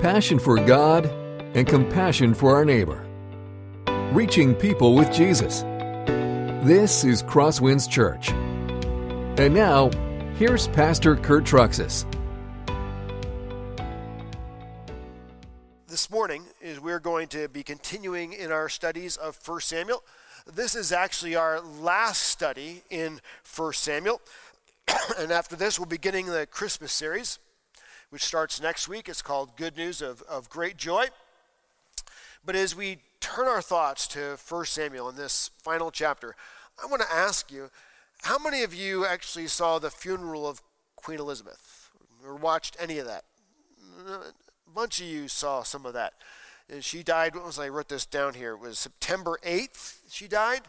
passion for God, and compassion for our neighbor. Reaching people with Jesus. This is Crosswinds Church. And now, here's Pastor Kurt Truxas. This morning is we're going to be continuing in our studies of 1 Samuel. This is actually our last study in 1 Samuel. and after this, we'll be beginning the Christmas series which starts next week. It's called Good News of, of Great Joy. But as we turn our thoughts to 1 Samuel in this final chapter, I want to ask you how many of you actually saw the funeral of Queen Elizabeth or watched any of that? A bunch of you saw some of that. And she died, what was I wrote this down here? It was September 8th she died,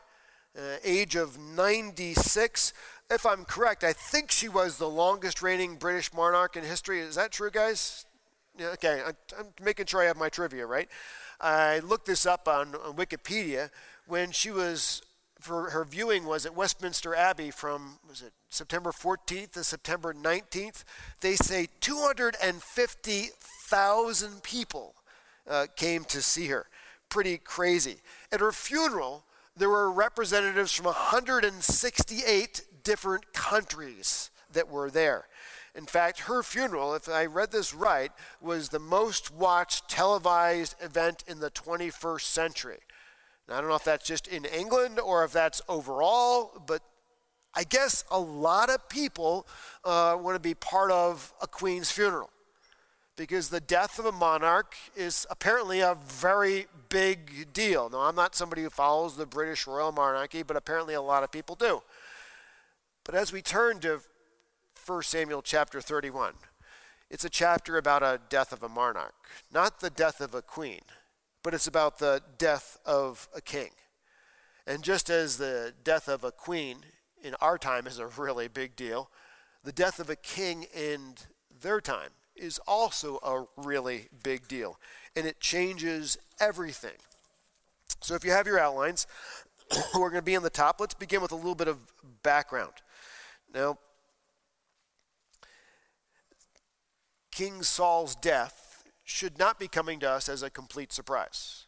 uh, age of 96 if I'm correct, I think she was the longest reigning British monarch in history. Is that true, guys? Yeah, okay, I'm making sure I have my trivia right. I looked this up on, on Wikipedia when she was for her viewing was at Westminster Abbey from was it September 14th to September 19th. They say 250,000 people uh, came to see her. Pretty crazy. At her funeral, there were representatives from 168 different countries that were there. In fact, her funeral, if I read this right, was the most watched televised event in the 21st century. Now, I don't know if that's just in England or if that's overall, but I guess a lot of people uh, want to be part of a queen's funeral because the death of a monarch is apparently a very big deal. Now, I'm not somebody who follows the British royal monarchy, but apparently a lot of people do. But as we turn to 1 Samuel chapter 31, it's a chapter about a death of a monarch, not the death of a queen, but it's about the death of a king. And just as the death of a queen in our time is a really big deal, the death of a king in their time is also a really big deal. And it changes everything. So if you have your outlines, we're going to be in the top. Let's begin with a little bit of background. Now, King Saul's death should not be coming to us as a complete surprise.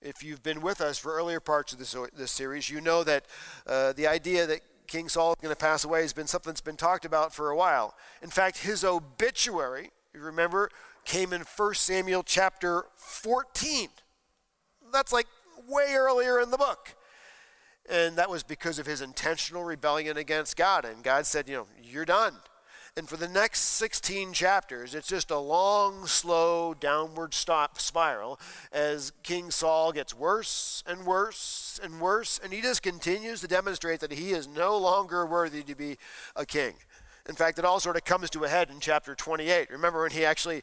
If you've been with us for earlier parts of this, this series, you know that uh, the idea that King Saul is going to pass away has been something that's been talked about for a while. In fact, his obituary, you remember, came in 1 Samuel chapter 14. That's like way earlier in the book. And that was because of his intentional rebellion against God. And God said, you know, you're done. And for the next 16 chapters, it's just a long, slow downward stop spiral as King Saul gets worse and worse and worse. And he just continues to demonstrate that he is no longer worthy to be a king. In fact, it all sort of comes to a head in chapter 28. Remember when he actually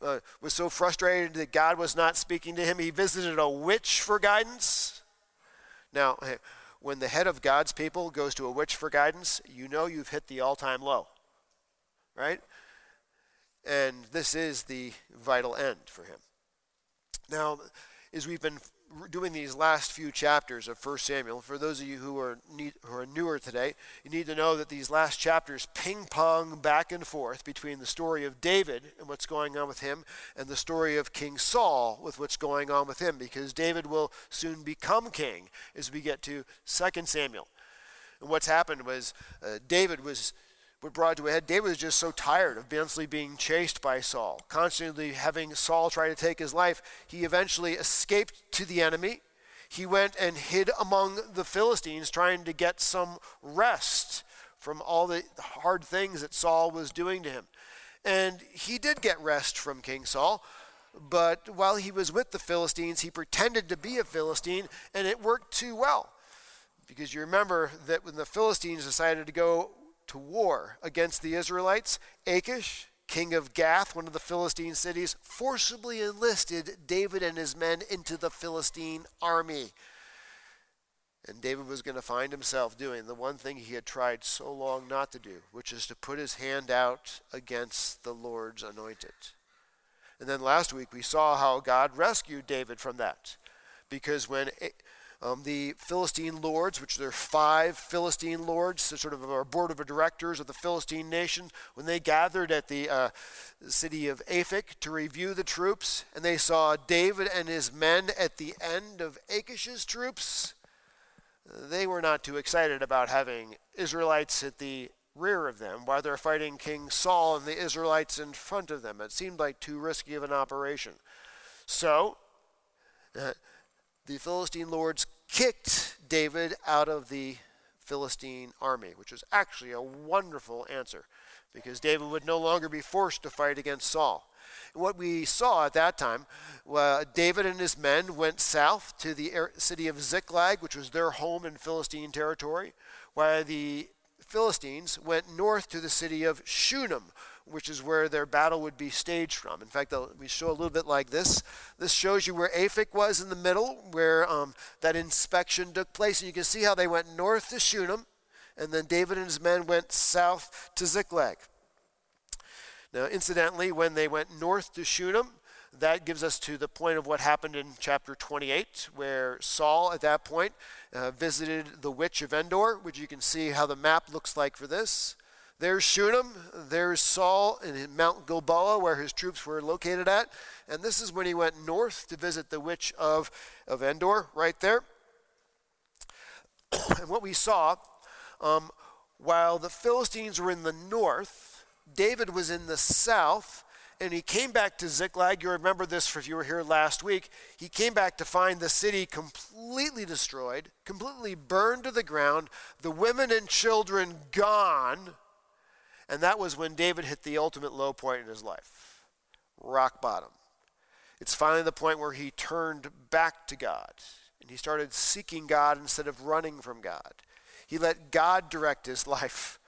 uh, was so frustrated that God was not speaking to him, he visited a witch for guidance? Now, hey, when the head of God's people goes to a witch for guidance, you know you've hit the all time low. Right? And this is the vital end for him. Now, as we've been doing these last few chapters of 1 Samuel, for those of you who are, need, who are newer today, you need to know that these last chapters ping pong back and forth between the story of David and what's going on with him and the story of King Saul with what's going on with him, because David will soon become king as we get to 2 Samuel. And what's happened was uh, David was what brought to a head. David was just so tired of constantly being chased by Saul, constantly having Saul try to take his life. He eventually escaped to the enemy. He went and hid among the Philistines, trying to get some rest from all the hard things that Saul was doing to him. And he did get rest from King Saul, but while he was with the Philistines, he pretended to be a Philistine, and it worked too well. Because you remember that when the Philistines decided to go to war against the Israelites, Achish, king of Gath, one of the Philistine cities, forcibly enlisted David and his men into the Philistine army. And David was going to find himself doing the one thing he had tried so long not to do, which is to put his hand out against the Lord's anointed. And then last week we saw how God rescued David from that. Because when Um, the Philistine lords, which there are five Philistine lords, so sort of a board of directors of the Philistine nation, when they gathered at the uh, city of Aphek to review the troops, and they saw David and his men at the end of Achish's troops, they were not too excited about having Israelites at the rear of them while they're fighting King Saul and the Israelites in front of them. It seemed like too risky of an operation. So, uh, the Philistine lords kicked David out of the Philistine army, which was actually a wonderful answer because David would no longer be forced to fight against Saul. What we saw at that time, uh, David and his men went south to the city of Ziklag, which was their home in Philistine territory, while the Philistines went north to the city of Shunem, which is where their battle would be staged from. In fact, we show a little bit like this. This shows you where Aphek was in the middle, where um, that inspection took place. And you can see how they went north to Shunem, and then David and his men went south to Ziklag. Now, incidentally, when they went north to Shunem, that gives us to the point of what happened in chapter 28, where Saul at that point uh, visited the witch of Endor, which you can see how the map looks like for this. There's Shunem, there's Saul in Mount Gilboa, where his troops were located at. And this is when he went north to visit the witch of, of Endor, right there. and what we saw, um, while the Philistines were in the north, David was in the south, and he came back to Ziklag. You remember this if you were here last week. He came back to find the city completely destroyed, completely burned to the ground, the women and children gone and that was when David hit the ultimate low point in his life rock bottom. It's finally the point where he turned back to God and he started seeking God instead of running from God. He let God direct his life,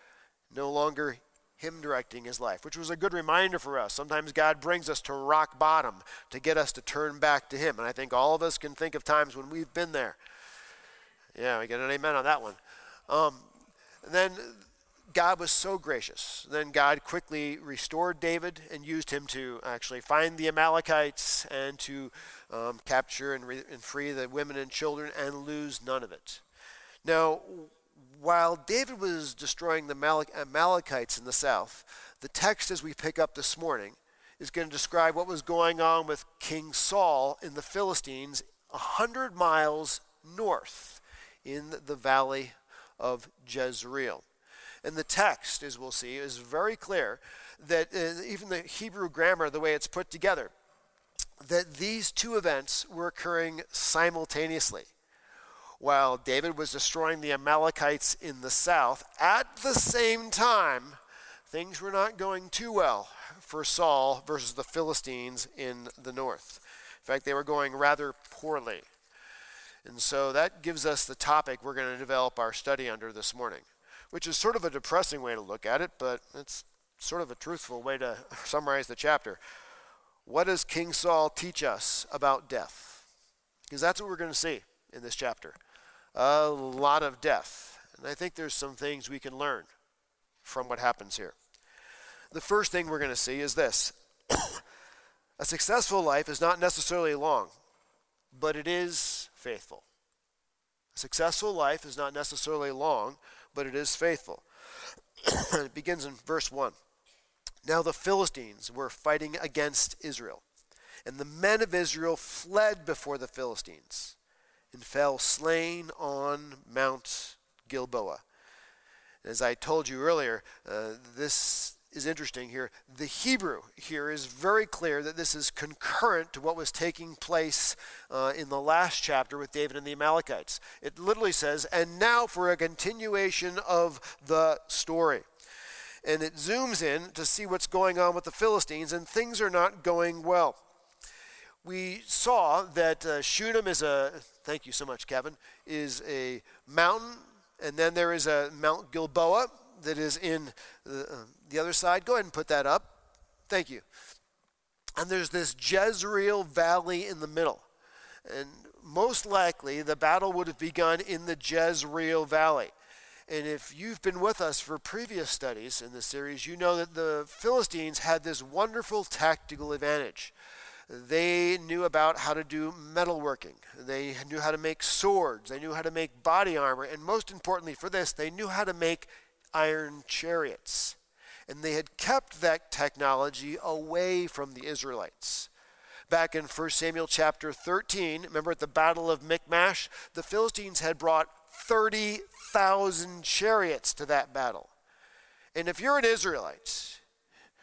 no longer him directing his life, which was a good reminder for us. Sometimes God brings us to rock bottom to get us to turn back to him. And I think all of us can think of times when we've been there. Yeah, we get an amen on that one. Um, then God was so gracious. Then God quickly restored David and used him to actually find the Amalekites and to um, capture and, re- and free the women and children and lose none of it. Now, while David was destroying the Amalekites in the south, the text as we pick up this morning is going to describe what was going on with King Saul in the Philistines a hundred miles north in the valley of Jezreel. And the text, as we'll see, is very clear that uh, even the Hebrew grammar, the way it's put together, that these two events were occurring simultaneously. While David was destroying the Amalekites in the south, at the same time, things were not going too well for Saul versus the Philistines in the north. In fact, they were going rather poorly. And so that gives us the topic we're going to develop our study under this morning which is sort of a depressing way to look at it, but it's sort of a truthful way to summarize the chapter. What does King Saul teach us about death? Because that's what we're going to see in this chapter. A lot of death. And I think there's some things we can learn from what happens here. The first thing we're going to see is this a successful life is not necessarily long, but it is faithful. A successful life is not necessarily long, but it is faithful. it begins in verse 1. Now the Philistines were fighting against Israel, and the men of Israel fled before the Philistines and fell slain on Mount Gilboa. As I told you earlier, uh, this is interesting here. The Hebrew here is very clear that this is concurrent to what was taking place uh, in the last chapter with David and the Amalekites. It literally says, and now for a continuation of the story. And it zooms in to see what's going on with the Philistines, and things are not going well. We saw that uh, Shunem is a, thank you so much, Kevin, is a mountain, and then there is a Mount Gilboa that is in the, uh, the other side. Go ahead and put that up. Thank you. And there's this Jezreel Valley in the middle. And most likely the battle would have begun in the Jezreel Valley. And if you've been with us for previous studies in this series, you know that the Philistines had this wonderful tactical advantage. They knew about how to do metalworking. They knew how to make swords. They knew how to make body armor. And most importantly for this, they knew how to make iron chariots. And they had kept that technology away from the Israelites. Back in 1 Samuel chapter 13, remember at the Battle of Michmash, the Philistines had brought 30,000 chariots to that battle. And if you're an Israelite,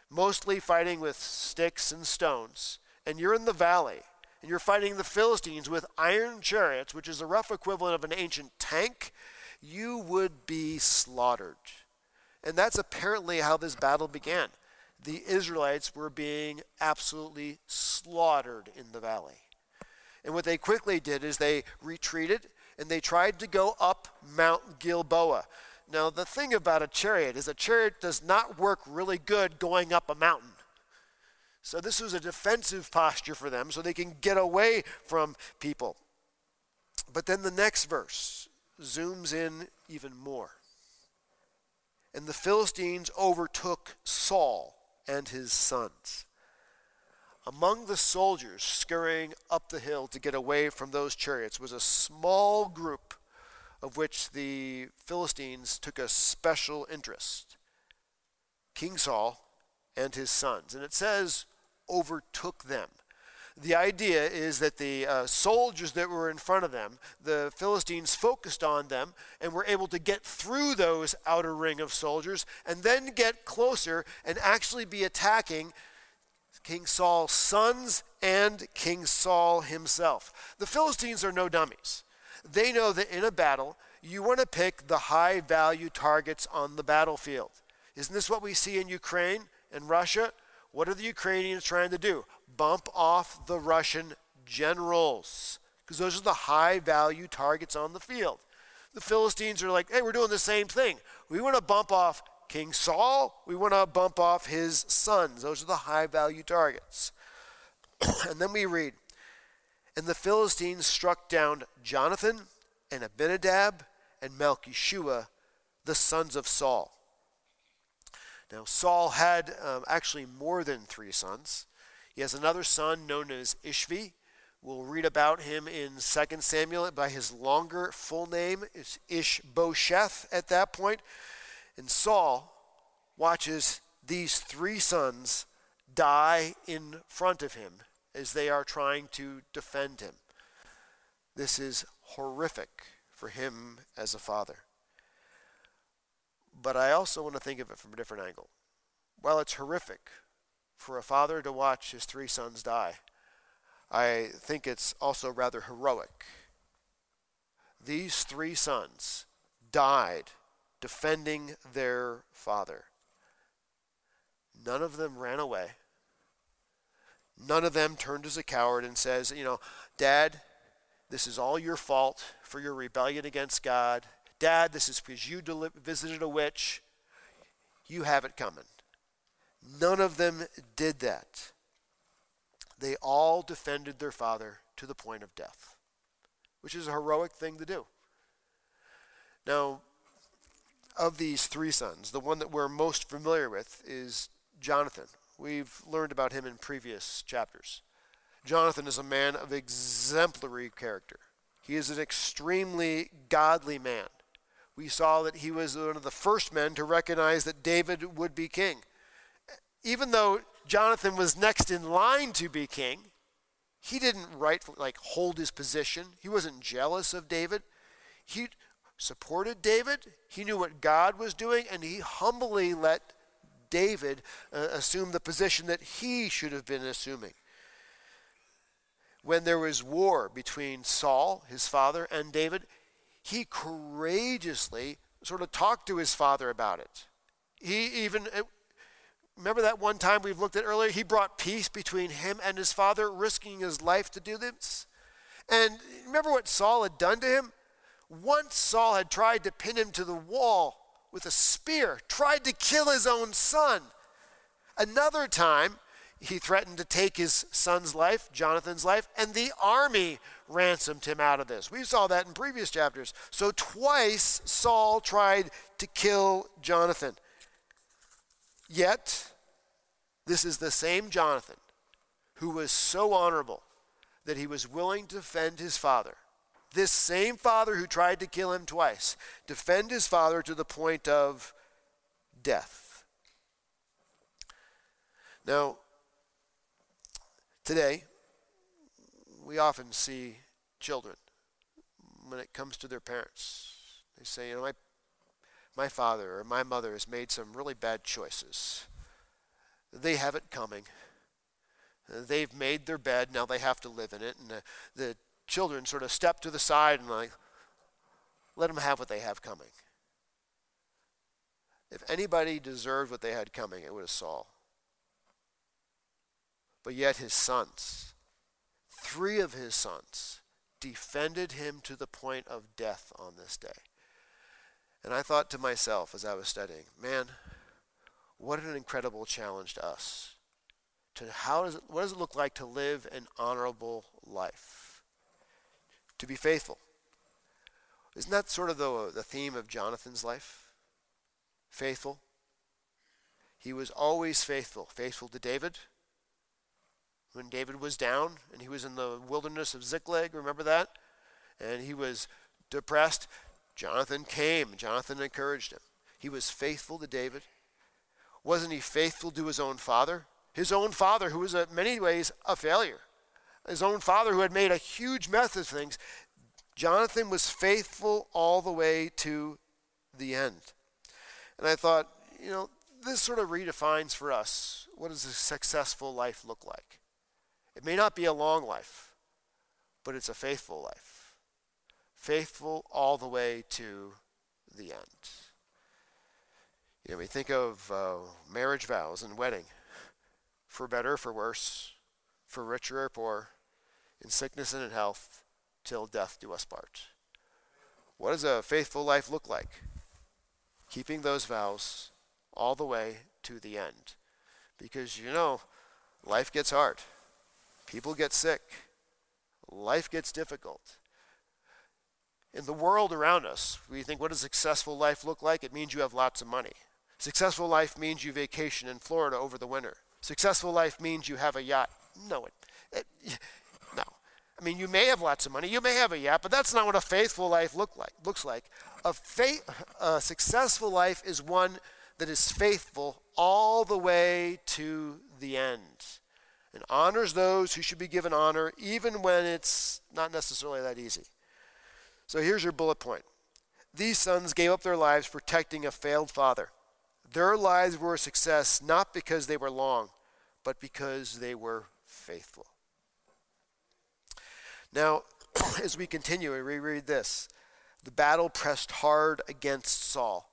mostly fighting with sticks and stones, and you're in the valley, and you're fighting the Philistines with iron chariots, which is a rough equivalent of an ancient tank, you would be slaughtered. And that's apparently how this battle began. The Israelites were being absolutely slaughtered in the valley. And what they quickly did is they retreated and they tried to go up Mount Gilboa. Now, the thing about a chariot is a chariot does not work really good going up a mountain. So, this was a defensive posture for them so they can get away from people. But then the next verse zooms in even more. And the Philistines overtook Saul and his sons. Among the soldiers scurrying up the hill to get away from those chariots was a small group of which the Philistines took a special interest King Saul and his sons. And it says, overtook them. The idea is that the uh, soldiers that were in front of them, the Philistines focused on them and were able to get through those outer ring of soldiers and then get closer and actually be attacking King Saul's sons and King Saul himself. The Philistines are no dummies. They know that in a battle, you want to pick the high value targets on the battlefield. Isn't this what we see in Ukraine and Russia? What are the Ukrainians trying to do? Bump off the Russian generals, because those are the high value targets on the field. The Philistines are like, hey, we're doing the same thing. We want to bump off King Saul, we want to bump off his sons. Those are the high value targets. and then we read, and the Philistines struck down Jonathan and Abinadab and Melchishua, the sons of Saul. Now, Saul had um, actually more than three sons. He has another son known as Ishvi. We'll read about him in 2 Samuel by his longer full name. It's Ishbosheth at that point. And Saul watches these three sons die in front of him as they are trying to defend him. This is horrific for him as a father. But I also want to think of it from a different angle. While it's horrific for a father to watch his three sons die, I think it's also rather heroic. These three sons died defending their father. None of them ran away. None of them turned as a coward and says, you know, Dad, this is all your fault for your rebellion against God. Dad, this is because you deli- visited a witch. You have it coming. None of them did that. They all defended their father to the point of death, which is a heroic thing to do. Now, of these three sons, the one that we're most familiar with is Jonathan. We've learned about him in previous chapters. Jonathan is a man of exemplary character. He is an extremely godly man. We saw that he was one of the first men to recognize that David would be king. Even though Jonathan was next in line to be king, he didn't right like hold his position. He wasn't jealous of David. He supported David. He knew what God was doing, and he humbly let David uh, assume the position that he should have been assuming. When there was war between Saul, his father, and David, he courageously sort of talked to his father about it. He even, remember that one time we've looked at earlier? He brought peace between him and his father, risking his life to do this. And remember what Saul had done to him? Once Saul had tried to pin him to the wall with a spear, tried to kill his own son. Another time, he threatened to take his son's life, Jonathan's life, and the army ransomed him out of this. We saw that in previous chapters. So twice Saul tried to kill Jonathan. Yet, this is the same Jonathan who was so honorable that he was willing to defend his father. This same father who tried to kill him twice, defend his father to the point of death. Now, today, we often see children when it comes to their parents. They say, you know, my, my father or my mother has made some really bad choices. They have it coming. They've made their bed, now they have to live in it. And the, the children sort of step to the side and like, let them have what they have coming. If anybody deserved what they had coming, it was Saul. But yet his sons, three of his sons, defended him to the point of death on this day. And I thought to myself as I was studying, man, what an incredible challenge to us. To how does it, what does it look like to live an honorable life? To be faithful. Isn't that sort of the, the theme of Jonathan's life? Faithful. He was always faithful. Faithful to David. When David was down and he was in the wilderness of Ziklag, remember that? And he was depressed. Jonathan came. Jonathan encouraged him. He was faithful to David. Wasn't he faithful to his own father? His own father, who was in many ways a failure. His own father, who had made a huge mess of things. Jonathan was faithful all the way to the end. And I thought, you know, this sort of redefines for us what does a successful life look like? It may not be a long life, but it's a faithful life. Faithful all the way to the end. You know, we think of uh, marriage vows and wedding, for better, for worse, for richer or poor, in sickness and in health, till death do us part. What does a faithful life look like? Keeping those vows all the way to the end. Because you know, life gets hard. People get sick. Life gets difficult. In the world around us, we think, what does successful life look like? It means you have lots of money. Successful life means you vacation in Florida over the winter. Successful life means you have a yacht. No, it, it, no. I mean, you may have lots of money, you may have a yacht, but that's not what a faithful life look like. Looks like a, faith, a successful life is one that is faithful all the way to the end, and honors those who should be given honor, even when it's not necessarily that easy. So here's your bullet point. These sons gave up their lives protecting a failed father. Their lives were a success not because they were long, but because they were faithful. Now, as we continue and reread this, the battle pressed hard against Saul.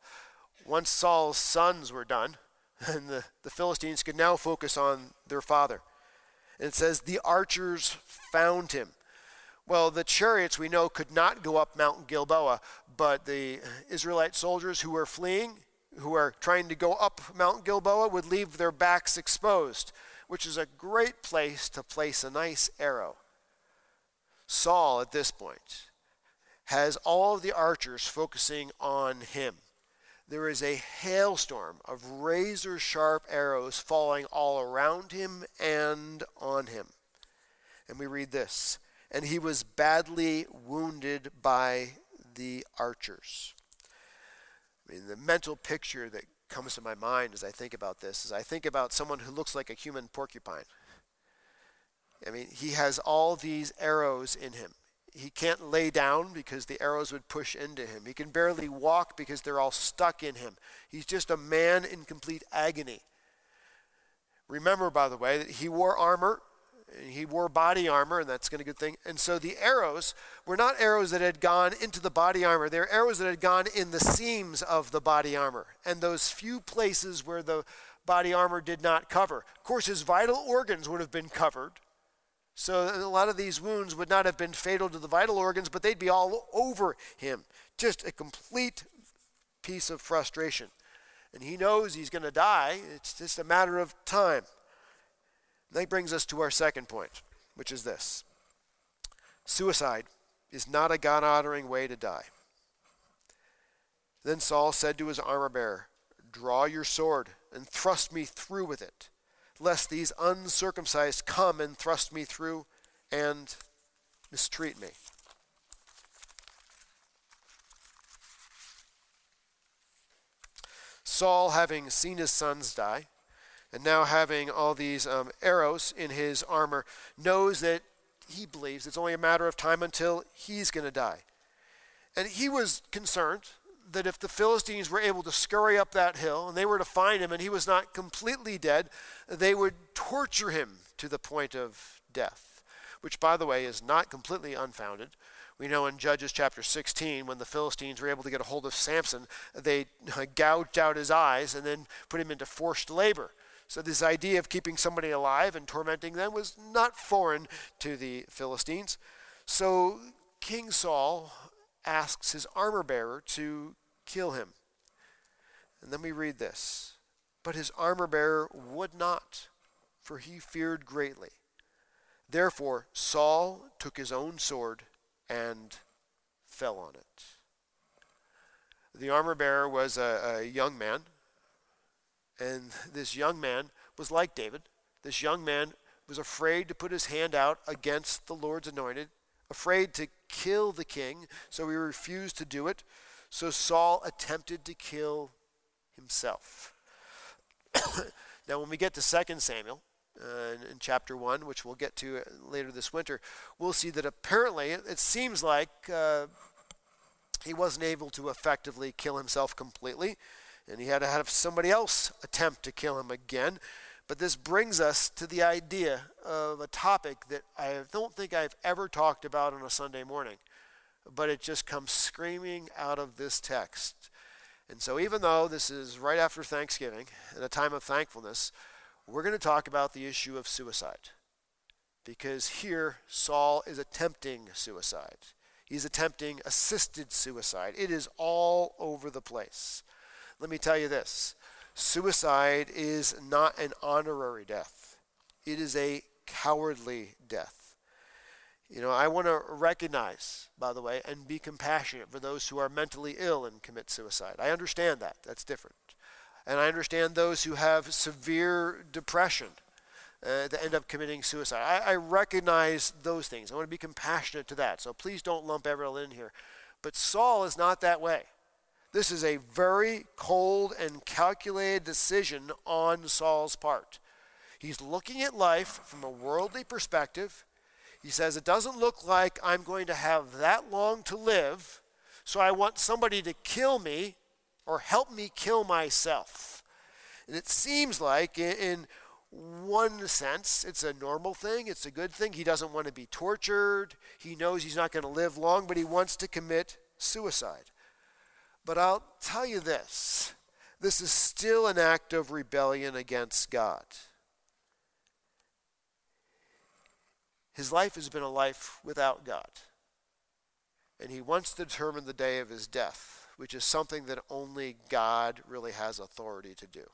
Once Saul's sons were done, and the, the Philistines could now focus on their father. And it says, the archers found him. Well, the chariots we know could not go up Mount Gilboa, but the Israelite soldiers who were fleeing who are trying to go up Mount Gilboa would leave their backs exposed, which is a great place to place a nice arrow. Saul, at this point, has all of the archers focusing on him. There is a hailstorm of razor sharp arrows falling all around him and on him. And we read this And he was badly wounded by the archers. I mean, the mental picture that comes to my mind as I think about this is I think about someone who looks like a human porcupine. I mean, he has all these arrows in him. He can't lay down because the arrows would push into him. He can barely walk because they're all stuck in him. He's just a man in complete agony. Remember, by the way, that he wore armor he wore body armor, and that's a good thing. And so the arrows were not arrows that had gone into the body armor. They're arrows that had gone in the seams of the body armor, and those few places where the body armor did not cover. Of course, his vital organs would have been covered. So a lot of these wounds would not have been fatal to the vital organs, but they'd be all over him. Just a complete piece of frustration. And he knows he's going to die. It's just a matter of time. That brings us to our second point, which is this suicide is not a God honoring way to die. Then Saul said to his armor bearer, Draw your sword and thrust me through with it. Lest these uncircumcised come and thrust me through and mistreat me. Saul, having seen his sons die, and now having all these um, arrows in his armor, knows that he believes it's only a matter of time until he's going to die. And he was concerned that if the Philistines were able to scurry up that hill and they were to find him and he was not completely dead, they would torture him to the point of death, which, by the way, is not completely unfounded. We know in Judges chapter 16, when the Philistines were able to get a hold of Samson, they uh, gouged out his eyes and then put him into forced labor. So, this idea of keeping somebody alive and tormenting them was not foreign to the Philistines. So, King Saul asks his armor bearer to kill him. And then we read this But his armor bearer would not, for he feared greatly. Therefore, Saul took his own sword and fell on it. The armor bearer was a, a young man, and this young man was like David. This young man was afraid to put his hand out against the Lord's anointed, afraid to kill the king, so he refused to do it. So Saul attempted to kill himself. now, when we get to 2 Samuel, uh, in, chapter 1, which we'll get to later this winter, we'll see that apparently it seems like uh, he wasn't able to effectively kill himself completely, and he had to have somebody else attempt to kill him again. But this brings us to the idea of a topic that I don't think I've ever talked about on a Sunday morning, but it just comes screaming out of this text. And so, even though this is right after Thanksgiving and a time of thankfulness, we're going to talk about the issue of suicide. Because here, Saul is attempting suicide. He's attempting assisted suicide. It is all over the place. Let me tell you this Suicide is not an honorary death, it is a cowardly death. You know, I want to recognize, by the way, and be compassionate for those who are mentally ill and commit suicide. I understand that. That's different. And I understand those who have severe depression uh, that end up committing suicide. I, I recognize those things. I want to be compassionate to that. So please don't lump everyone in here. But Saul is not that way. This is a very cold and calculated decision on Saul's part. He's looking at life from a worldly perspective. He says, It doesn't look like I'm going to have that long to live, so I want somebody to kill me or help me kill myself. And it seems like, in one sense, it's a normal thing, it's a good thing. He doesn't want to be tortured, he knows he's not going to live long, but he wants to commit suicide. But I'll tell you this this is still an act of rebellion against God. His life has been a life without God. And he wants to determine the day of his death, which is something that only God really has authority to do.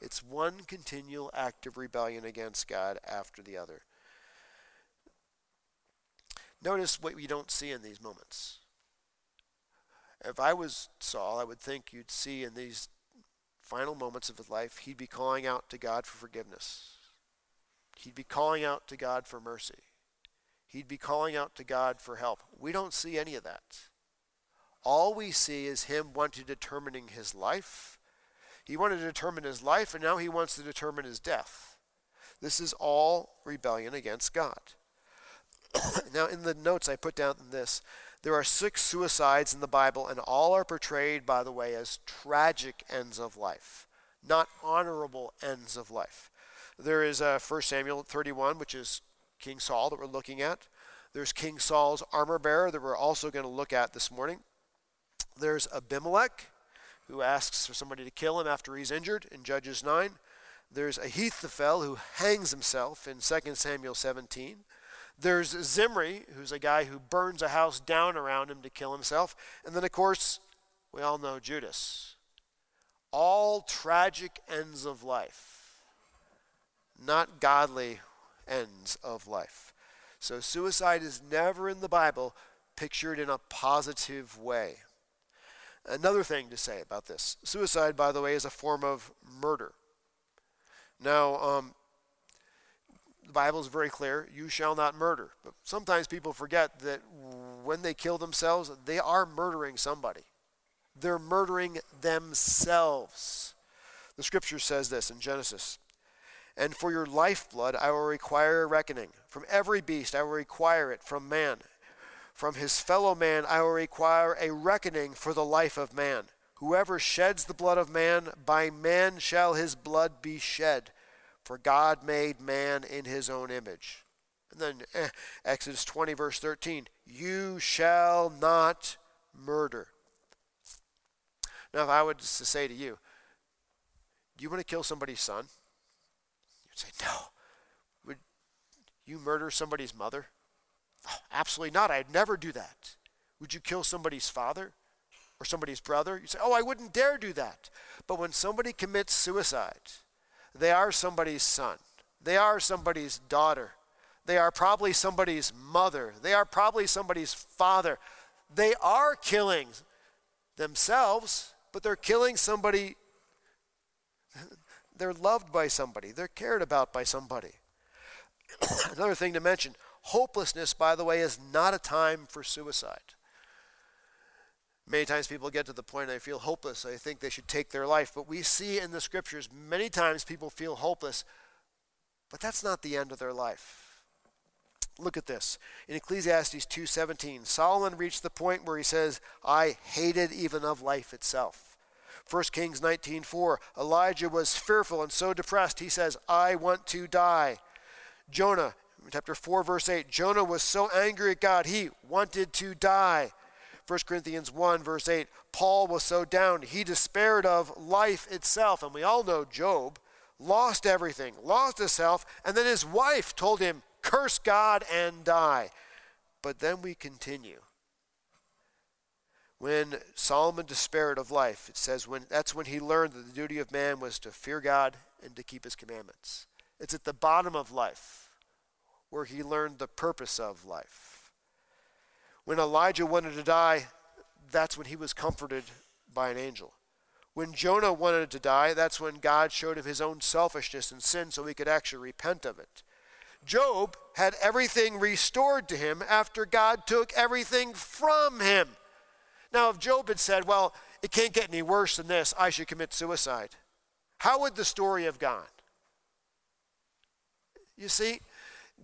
It's one continual act of rebellion against God after the other. Notice what we don't see in these moments. If I was Saul, I would think you'd see in these final moments of his life, he'd be calling out to God for forgiveness. He'd be calling out to God for mercy. He'd be calling out to God for help. We don't see any of that. All we see is him wanting to determining his life. He wanted to determine his life, and now he wants to determine his death. This is all rebellion against God. now, in the notes I put down this there are six suicides in the Bible, and all are portrayed, by the way, as tragic ends of life, not honorable ends of life. There is uh, 1 Samuel 31, which is King Saul that we're looking at. There's King Saul's armor bearer that we're also going to look at this morning. There's Abimelech, who asks for somebody to kill him after he's injured in Judges 9. There's Ahithophel, who hangs himself in 2 Samuel 17. There's Zimri, who's a guy who burns a house down around him to kill himself. And then, of course, we all know Judas. All tragic ends of life, not godly ends of life. So, suicide is never in the Bible pictured in a positive way. Another thing to say about this suicide, by the way, is a form of murder. Now, um, the Bible is very clear you shall not murder. But sometimes people forget that when they kill themselves, they are murdering somebody. They're murdering themselves. The scripture says this in Genesis And for your lifeblood I will require a reckoning. From every beast I will require it from man. From his fellow man I will require a reckoning for the life of man. Whoever sheds the blood of man, by man shall his blood be shed. For God made man in his own image. And then eh, Exodus 20, verse 13 You shall not murder. Now, if I were to say to you, Do you want to kill somebody's son? You'd say, No. Would you murder somebody's mother? Oh, absolutely not. I'd never do that. Would you kill somebody's father or somebody's brother? You say, Oh, I wouldn't dare do that. But when somebody commits suicide, they are somebody's son, they are somebody's daughter, they are probably somebody's mother, they are probably somebody's father. They are killing themselves, but they're killing somebody. They're loved by somebody, they're cared about by somebody. Another thing to mention hopelessness, by the way, is not a time for suicide. Many times people get to the point they feel hopeless. They think they should take their life. But we see in the scriptures many times people feel hopeless, but that's not the end of their life. Look at this. In Ecclesiastes 2:17, Solomon reached the point where he says, "I hated even of life itself." 1 Kings 19:4, Elijah was fearful and so depressed, he says, "I want to die." Jonah, chapter 4 verse 8, Jonah was so angry at God, he wanted to die. 1 Corinthians 1, verse 8, Paul was so down, he despaired of life itself. And we all know Job lost everything, lost health, and then his wife told him, Curse God and die. But then we continue. When Solomon despaired of life, it says when that's when he learned that the duty of man was to fear God and to keep his commandments. It's at the bottom of life where he learned the purpose of life. When Elijah wanted to die, that's when he was comforted by an angel. When Jonah wanted to die, that's when God showed him his own selfishness and sin so he could actually repent of it. Job had everything restored to him after God took everything from him. Now, if Job had said, Well, it can't get any worse than this, I should commit suicide, how would the story have gone? You see,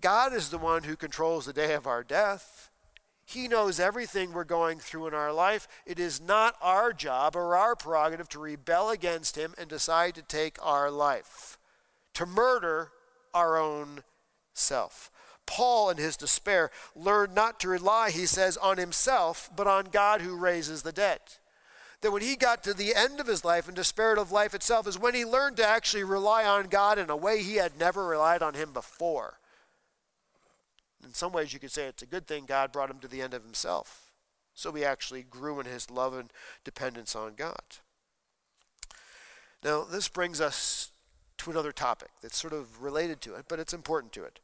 God is the one who controls the day of our death. He knows everything we're going through in our life. It is not our job or our prerogative to rebel against Him and decide to take our life, to murder our own self. Paul, in his despair, learned not to rely, he says, on himself, but on God who raises the dead. That when he got to the end of his life and despaired of life itself, is when he learned to actually rely on God in a way he had never relied on Him before. In some ways, you could say it's a good thing God brought him to the end of himself. So he actually grew in his love and dependence on God. Now, this brings us to another topic that's sort of related to it, but it's important to it.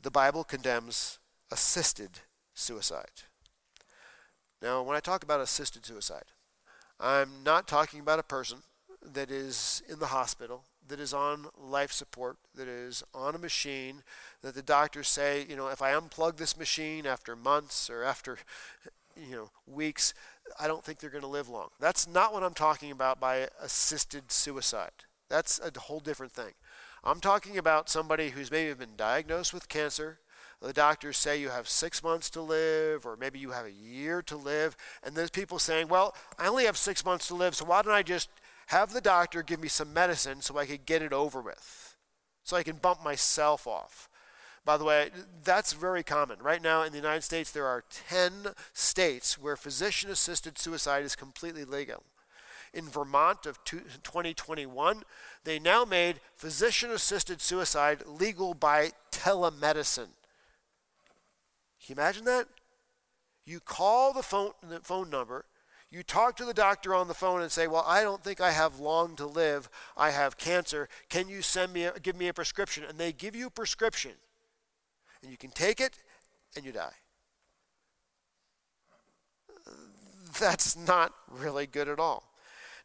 The Bible condemns assisted suicide. Now, when I talk about assisted suicide, I'm not talking about a person that is in the hospital that is on life support, that is on a machine, that the doctors say, you know, if I unplug this machine after months or after, you know, weeks, I don't think they're going to live long. That's not what I'm talking about by assisted suicide. That's a whole different thing. I'm talking about somebody who's maybe been diagnosed with cancer. The doctors say you have six months to live, or maybe you have a year to live. And there's people saying, well, I only have six months to live, so why don't I just have the doctor give me some medicine so I could get it over with, so I can bump myself off. By the way, that's very common. Right now in the United States, there are 10 states where physician assisted suicide is completely legal. In Vermont of 2021, they now made physician assisted suicide legal by telemedicine. Can you imagine that? You call the phone, the phone number, you talk to the doctor on the phone and say, "Well, I don't think I have long to live. I have cancer. Can you send me a, give me a prescription?" And they give you a prescription. And you can take it and you die. That's not really good at all.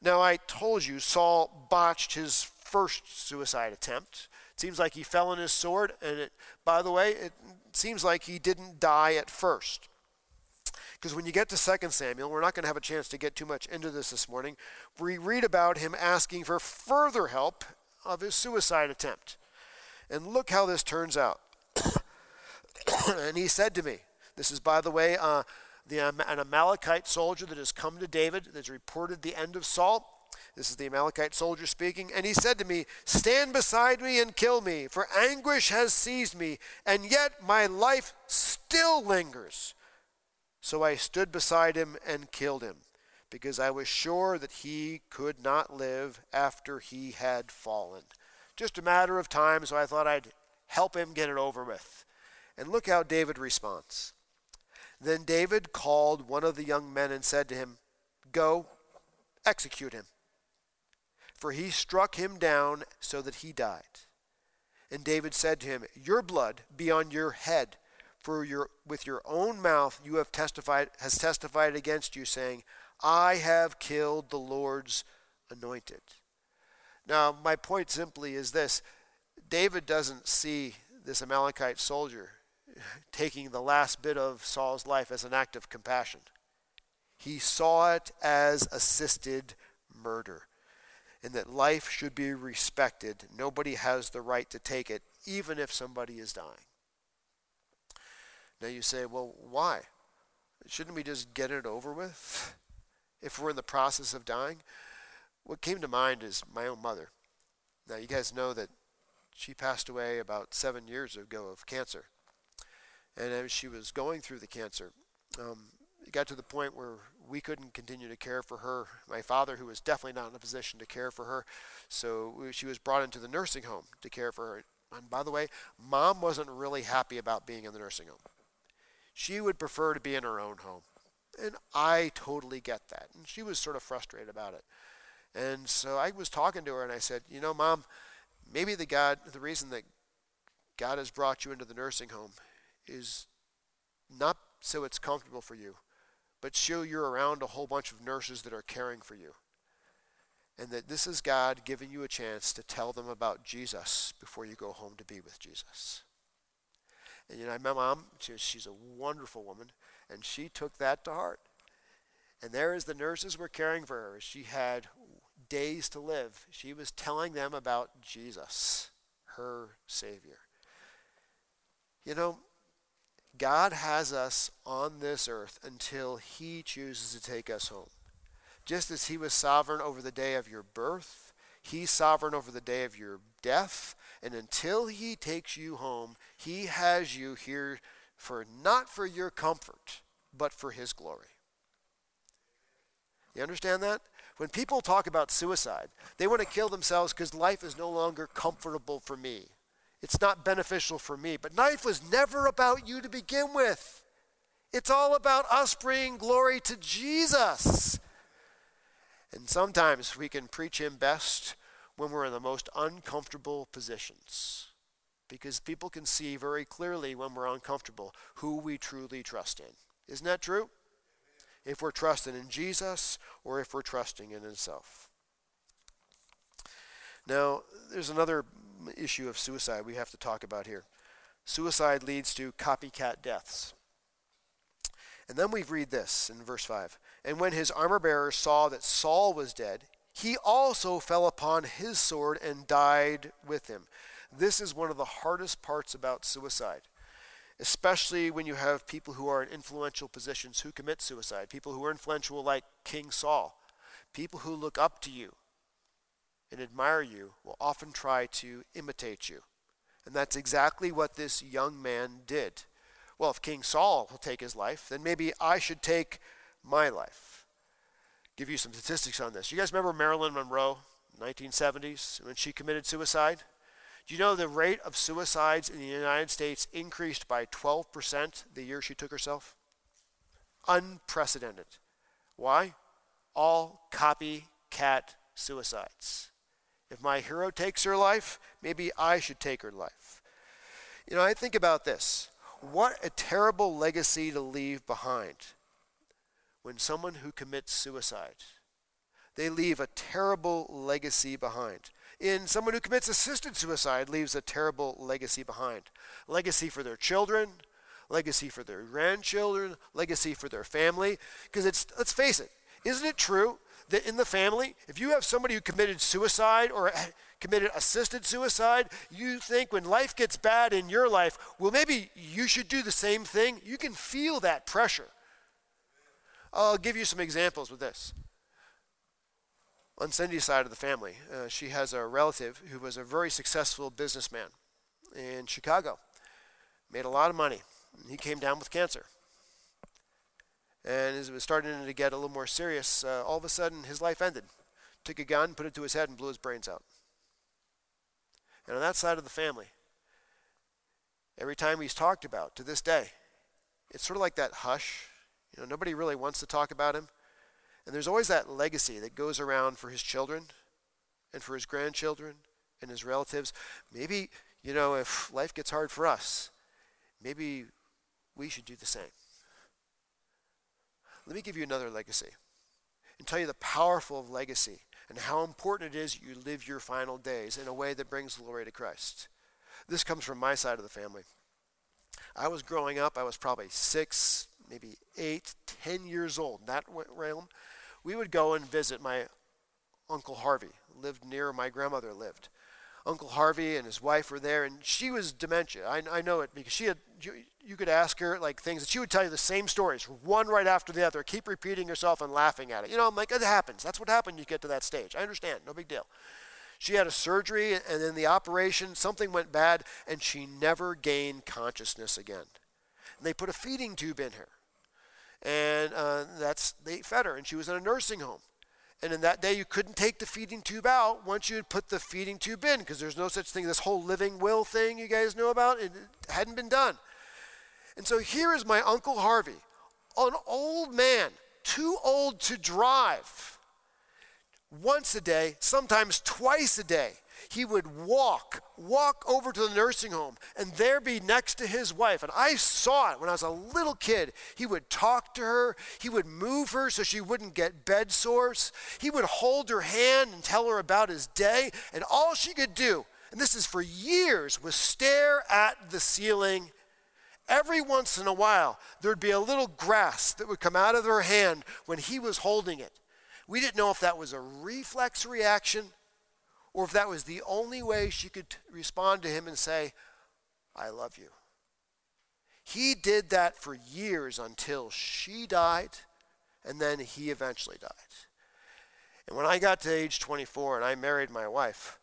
Now, I told you Saul botched his first suicide attempt. It seems like he fell on his sword, and it, by the way, it seems like he didn't die at first. Because when you get to 2 Samuel, we're not going to have a chance to get too much into this this morning. We read about him asking for further help of his suicide attempt. And look how this turns out. and he said to me, This is, by the way, uh, the, an Amalekite soldier that has come to David, that's reported the end of Saul. This is the Amalekite soldier speaking. And he said to me, Stand beside me and kill me, for anguish has seized me, and yet my life still lingers. So I stood beside him and killed him, because I was sure that he could not live after he had fallen. Just a matter of time, so I thought I'd help him get it over with. And look how David responds. Then David called one of the young men and said to him, Go, execute him. For he struck him down so that he died. And David said to him, Your blood be on your head, for your, with your own mouth you have testified has testified against you, saying, I have killed the Lord's anointed. Now, my point simply is this David doesn't see this Amalekite soldier taking the last bit of Saul's life as an act of compassion. He saw it as assisted murder, and that life should be respected. Nobody has the right to take it, even if somebody is dying. Now you say, well, why? Shouldn't we just get it over with if we're in the process of dying? What came to mind is my own mother. Now, you guys know that she passed away about seven years ago of cancer. And as she was going through the cancer, um, it got to the point where we couldn't continue to care for her. My father, who was definitely not in a position to care for her, so she was brought into the nursing home to care for her. And by the way, mom wasn't really happy about being in the nursing home. She would prefer to be in her own home. And I totally get that. And she was sort of frustrated about it. And so I was talking to her and I said, You know, mom, maybe the God the reason that God has brought you into the nursing home is not so it's comfortable for you, but show you're around a whole bunch of nurses that are caring for you. And that this is God giving you a chance to tell them about Jesus before you go home to be with Jesus. And you know, my mom, she's a wonderful woman, and she took that to heart. And there, as the nurses were caring for her, she had days to live. She was telling them about Jesus, her Savior. You know, God has us on this earth until He chooses to take us home. Just as He was sovereign over the day of your birth, He's sovereign over the day of your death. And until He takes you home, He has you here for not for your comfort, but for His glory. You understand that? When people talk about suicide, they want to kill themselves because life is no longer comfortable for me. It's not beneficial for me. But life was never about you to begin with. It's all about us bringing glory to Jesus. And sometimes we can preach Him best when we're in the most uncomfortable positions. Because people can see very clearly when we're uncomfortable who we truly trust in. Isn't that true? If we're trusting in Jesus or if we're trusting in Himself. Now, there's another issue of suicide we have to talk about here. Suicide leads to copycat deaths. And then we read this in verse 5. And when his armor bearers saw that Saul was dead, he also fell upon his sword and died with him. This is one of the hardest parts about suicide, especially when you have people who are in influential positions who commit suicide, people who are influential like King Saul, people who look up to you, and admire you will often try to imitate you. And that's exactly what this young man did. Well, if King Saul will take his life, then maybe I should take my life. Give you some statistics on this. You guys remember Marilyn Monroe, 1970s, when she committed suicide? Do you know the rate of suicides in the United States increased by 12% the year she took herself? Unprecedented. Why? All copycat suicides. If my hero takes her life, maybe I should take her life. You know, I think about this. What a terrible legacy to leave behind when someone who commits suicide. They leave a terrible legacy behind. in someone who commits assisted suicide leaves a terrible legacy behind. Legacy for their children, legacy for their grandchildren, legacy for their family. Because it's, let's face it, isn't it true that in the family, if you have somebody who committed suicide or committed assisted suicide, you think when life gets bad in your life, well, maybe you should do the same thing? You can feel that pressure. I'll give you some examples with this. On Cindy's side of the family, uh, she has a relative who was a very successful businessman in Chicago, made a lot of money. He came down with cancer. And as it was starting to get a little more serious, uh, all of a sudden his life ended. Took a gun, put it to his head, and blew his brains out. And on that side of the family, every time he's talked about to this day, it's sort of like that hush. You know, nobody really wants to talk about him. And there's always that legacy that goes around for his children and for his grandchildren and his relatives. Maybe, you know, if life gets hard for us, maybe we should do the same. Let me give you another legacy and tell you the powerful legacy and how important it is you live your final days in a way that brings glory to Christ. This comes from my side of the family. I was growing up, I was probably six, maybe eight, ten years old in that realm. We would go and visit my Uncle Harvey, lived near my grandmother lived. Uncle Harvey and his wife were there, and she was dementia. I, I know it because she had. You, you, could ask her like things, and she would tell you the same stories, one right after the other. Keep repeating yourself and laughing at it. You know, I'm like, it happens. That's what happened. You get to that stage. I understand. No big deal. She had a surgery, and then the operation, something went bad, and she never gained consciousness again. And they put a feeding tube in her, and uh, that's they fed her, and she was in a nursing home. And in that day, you couldn't take the feeding tube out once you had put the feeding tube in because there's no such thing. This whole living will thing you guys know about, it hadn't been done. And so here is my Uncle Harvey, an old man, too old to drive, once a day, sometimes twice a day he would walk, walk over to the nursing home, and there be next to his wife. And I saw it when I was a little kid. He would talk to her, he would move her so she wouldn't get bed sores, he would hold her hand and tell her about his day, and all she could do, and this is for years, was stare at the ceiling. Every once in a while, there'd be a little grass that would come out of her hand when he was holding it. We didn't know if that was a reflex reaction or if that was the only way she could respond to him and say, I love you. He did that for years until she died, and then he eventually died. And when I got to age 24 and I married my wife,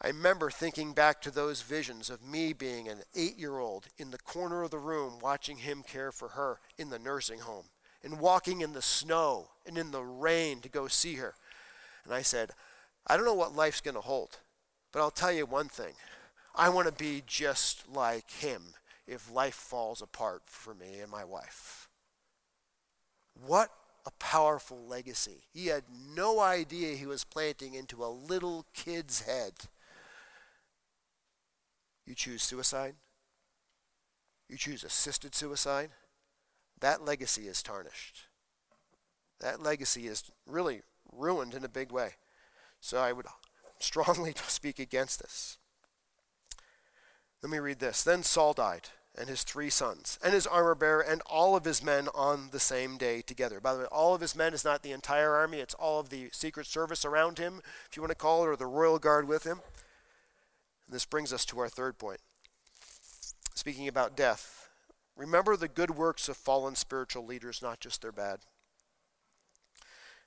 I remember thinking back to those visions of me being an eight year old in the corner of the room watching him care for her in the nursing home and walking in the snow and in the rain to go see her. And I said, I don't know what life's going to hold, but I'll tell you one thing. I want to be just like him if life falls apart for me and my wife. What a powerful legacy. He had no idea he was planting into a little kid's head. You choose suicide, you choose assisted suicide, that legacy is tarnished. That legacy is really ruined in a big way. So I would strongly speak against this. Let me read this. Then Saul died, and his three sons, and his armor bearer, and all of his men on the same day together. By the way, all of his men is not the entire army, it's all of the Secret Service around him, if you want to call it, or the royal guard with him. And this brings us to our third point. Speaking about death, remember the good works of fallen spiritual leaders, not just their bad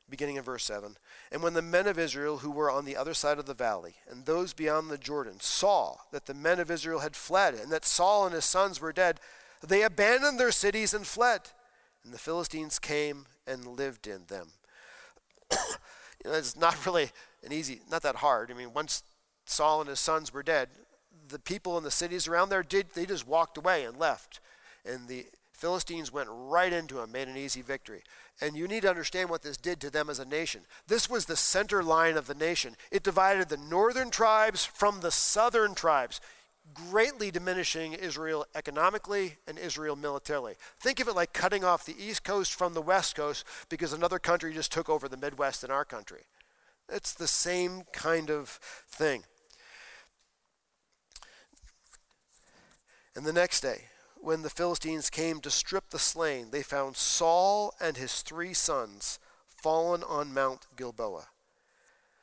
beginning in verse 7. And when the men of Israel who were on the other side of the valley, and those beyond the Jordan, saw that the men of Israel had fled, and that Saul and his sons were dead, they abandoned their cities and fled. And the Philistines came and lived in them. you know, it's not really an easy, not that hard. I mean, once Saul and his sons were dead, the people in the cities around there did, they just walked away and left. And the Philistines went right into him, made an easy victory. And you need to understand what this did to them as a nation. This was the center line of the nation. It divided the northern tribes from the southern tribes, greatly diminishing Israel economically and Israel militarily. Think of it like cutting off the east coast from the west coast because another country just took over the Midwest in our country. It's the same kind of thing. And the next day, when the Philistines came to strip the slain, they found Saul and his three sons fallen on Mount Gilboa.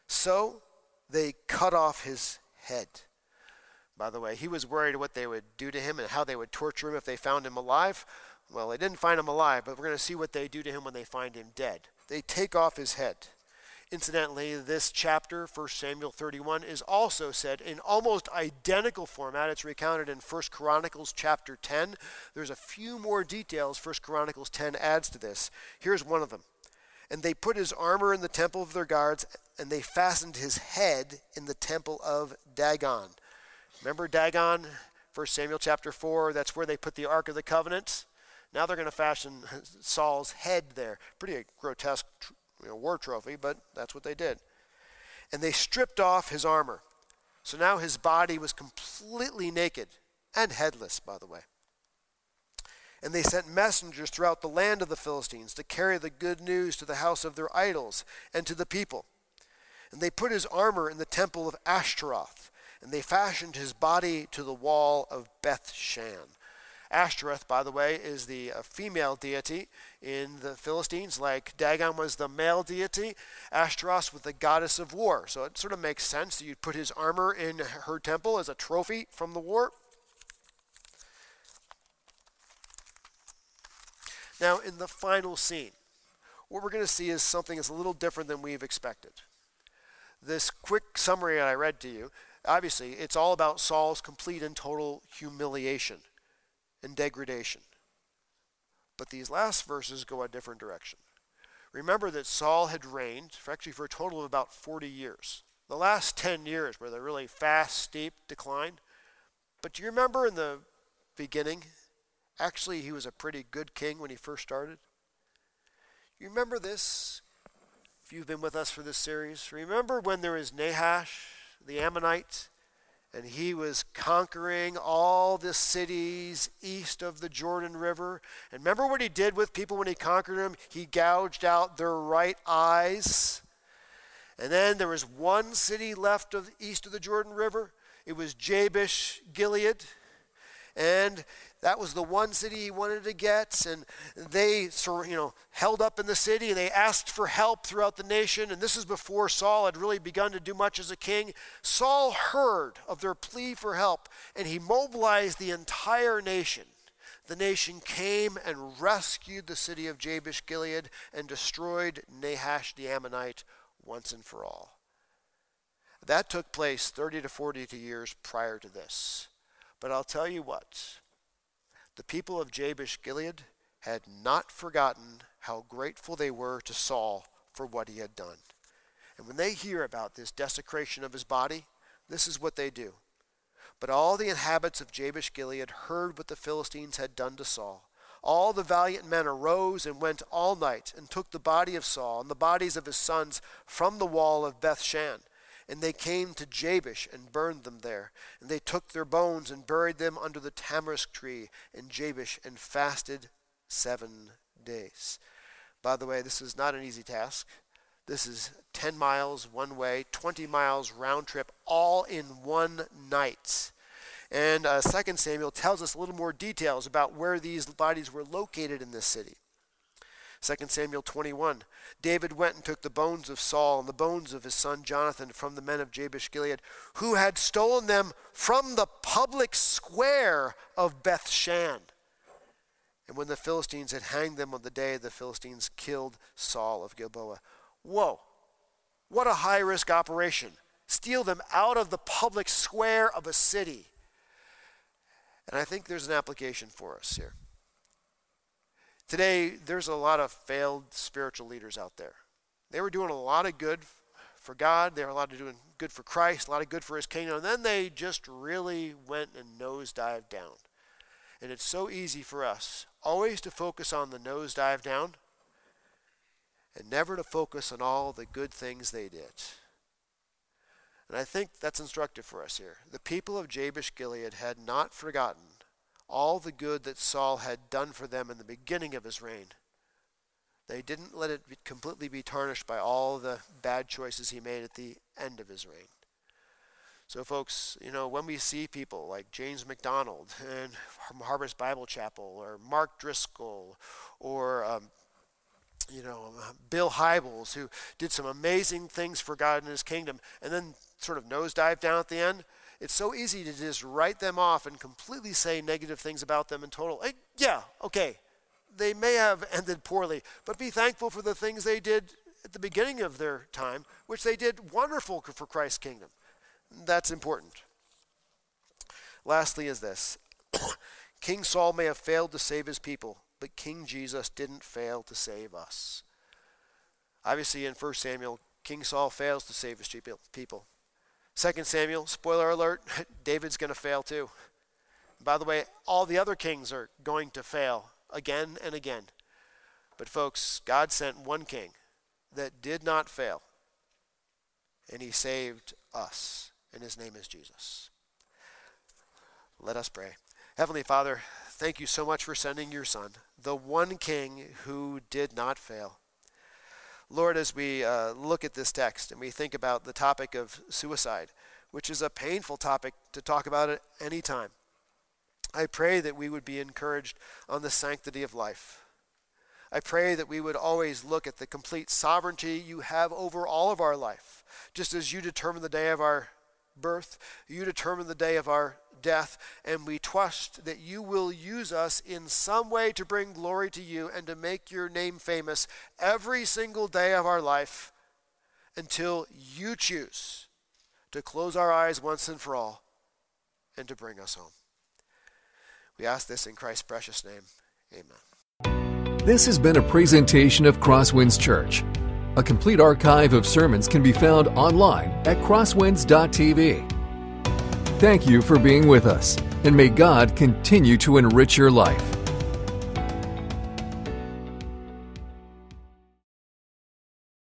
So they cut off his head. By the way, he was worried what they would do to him and how they would torture him if they found him alive. Well, they didn't find him alive, but we're going to see what they do to him when they find him dead. They take off his head. Incidentally, this chapter, 1 Samuel 31, is also said in almost identical format. It's recounted in 1 Chronicles chapter 10. There's a few more details 1 Chronicles 10 adds to this. Here's one of them. And they put his armor in the temple of their guards, and they fastened his head in the temple of Dagon. Remember Dagon, 1 Samuel chapter 4? That's where they put the Ark of the Covenant. Now they're going to fashion Saul's head there. Pretty grotesque you know, war trophy, but that's what they did. And they stripped off his armor. So now his body was completely naked and headless, by the way. And they sent messengers throughout the land of the Philistines to carry the good news to the house of their idols and to the people. And they put his armor in the temple of Ashtaroth, and they fashioned his body to the wall of Beth Shan. Ashtoreth, by the way, is the uh, female deity in the Philistines, like Dagon was the male deity. Ashtaroth was the goddess of war. So it sort of makes sense that you'd put his armor in her temple as a trophy from the war. Now, in the final scene, what we're going to see is something that's a little different than we've expected. This quick summary I read to you, obviously, it's all about Saul's complete and total humiliation and degradation. But these last verses go a different direction. Remember that Saul had reigned for actually for a total of about 40 years. The last 10 years were the really fast, steep decline. But do you remember in the beginning, actually, he was a pretty good king when he first started? You remember this? If you've been with us for this series, remember when there was Nahash, the Ammonite, and he was conquering all the cities east of the Jordan River. And remember what he did with people when he conquered them? He gouged out their right eyes. And then there was one city left of east of the Jordan River. It was Jabesh Gilead. And that was the one city he wanted to get. And they, you know, held up in the city and they asked for help throughout the nation. And this is before Saul had really begun to do much as a king. Saul heard of their plea for help and he mobilized the entire nation. The nation came and rescued the city of Jabesh Gilead and destroyed Nahash the Ammonite once and for all. That took place 30 to 42 years prior to this. But I'll tell you what, the people of Jabesh Gilead had not forgotten how grateful they were to Saul for what he had done. And when they hear about this desecration of his body, this is what they do. But all the inhabitants of Jabesh Gilead heard what the Philistines had done to Saul. All the valiant men arose and went all night and took the body of Saul and the bodies of his sons from the wall of Bethshan and they came to Jabesh and burned them there. And they took their bones and buried them under the tamarisk tree in Jabesh and fasted seven days. By the way, this is not an easy task. This is 10 miles one way, 20 miles round trip, all in one night. And uh, 2 Samuel tells us a little more details about where these bodies were located in this city. 2 Samuel 21. David went and took the bones of Saul and the bones of his son Jonathan from the men of Jabesh Gilead, who had stolen them from the public square of Bethshan. And when the Philistines had hanged them on the day, the Philistines killed Saul of Gilboa. Whoa, what a high risk operation. Steal them out of the public square of a city. And I think there's an application for us here. Today, there's a lot of failed spiritual leaders out there. They were doing a lot of good for God, they were a lot of doing good for Christ, a lot of good for His kingdom, and then they just really went and nosedived down. And it's so easy for us always to focus on the nosedive down and never to focus on all the good things they did. And I think that's instructive for us here. The people of Jabesh Gilead had not forgotten all the good that Saul had done for them in the beginning of his reign. They didn't let it completely be tarnished by all the bad choices he made at the end of his reign. So, folks, you know, when we see people like James MacDonald and Harvest Bible Chapel, or Mark Driscoll, or um, you know, Bill Hybels, who did some amazing things for God in His kingdom, and then sort of nosedive down at the end. It's so easy to just write them off and completely say negative things about them in total. Hey, yeah, okay, they may have ended poorly, but be thankful for the things they did at the beginning of their time, which they did wonderful for Christ's kingdom. That's important. Lastly, is this King Saul may have failed to save his people, but King Jesus didn't fail to save us. Obviously, in 1 Samuel, King Saul fails to save his people. 2 Samuel, spoiler alert, David's going to fail too. By the way, all the other kings are going to fail again and again. But, folks, God sent one king that did not fail, and he saved us, and his name is Jesus. Let us pray. Heavenly Father, thank you so much for sending your Son, the one king who did not fail. Lord, as we uh, look at this text and we think about the topic of suicide, which is a painful topic to talk about at any time, I pray that we would be encouraged on the sanctity of life. I pray that we would always look at the complete sovereignty you have over all of our life. Just as you determine the day of our birth, you determine the day of our death, and we trust that you will use us in some way to bring glory to you and to make your name famous every single day of our life until you choose to close our eyes once and for all and to bring us home. We ask this in Christ's precious name. Amen. This has been a presentation of Crosswinds Church. A complete archive of sermons can be found online at crosswinds.tv. Thank you for being with us, and may God continue to enrich your life.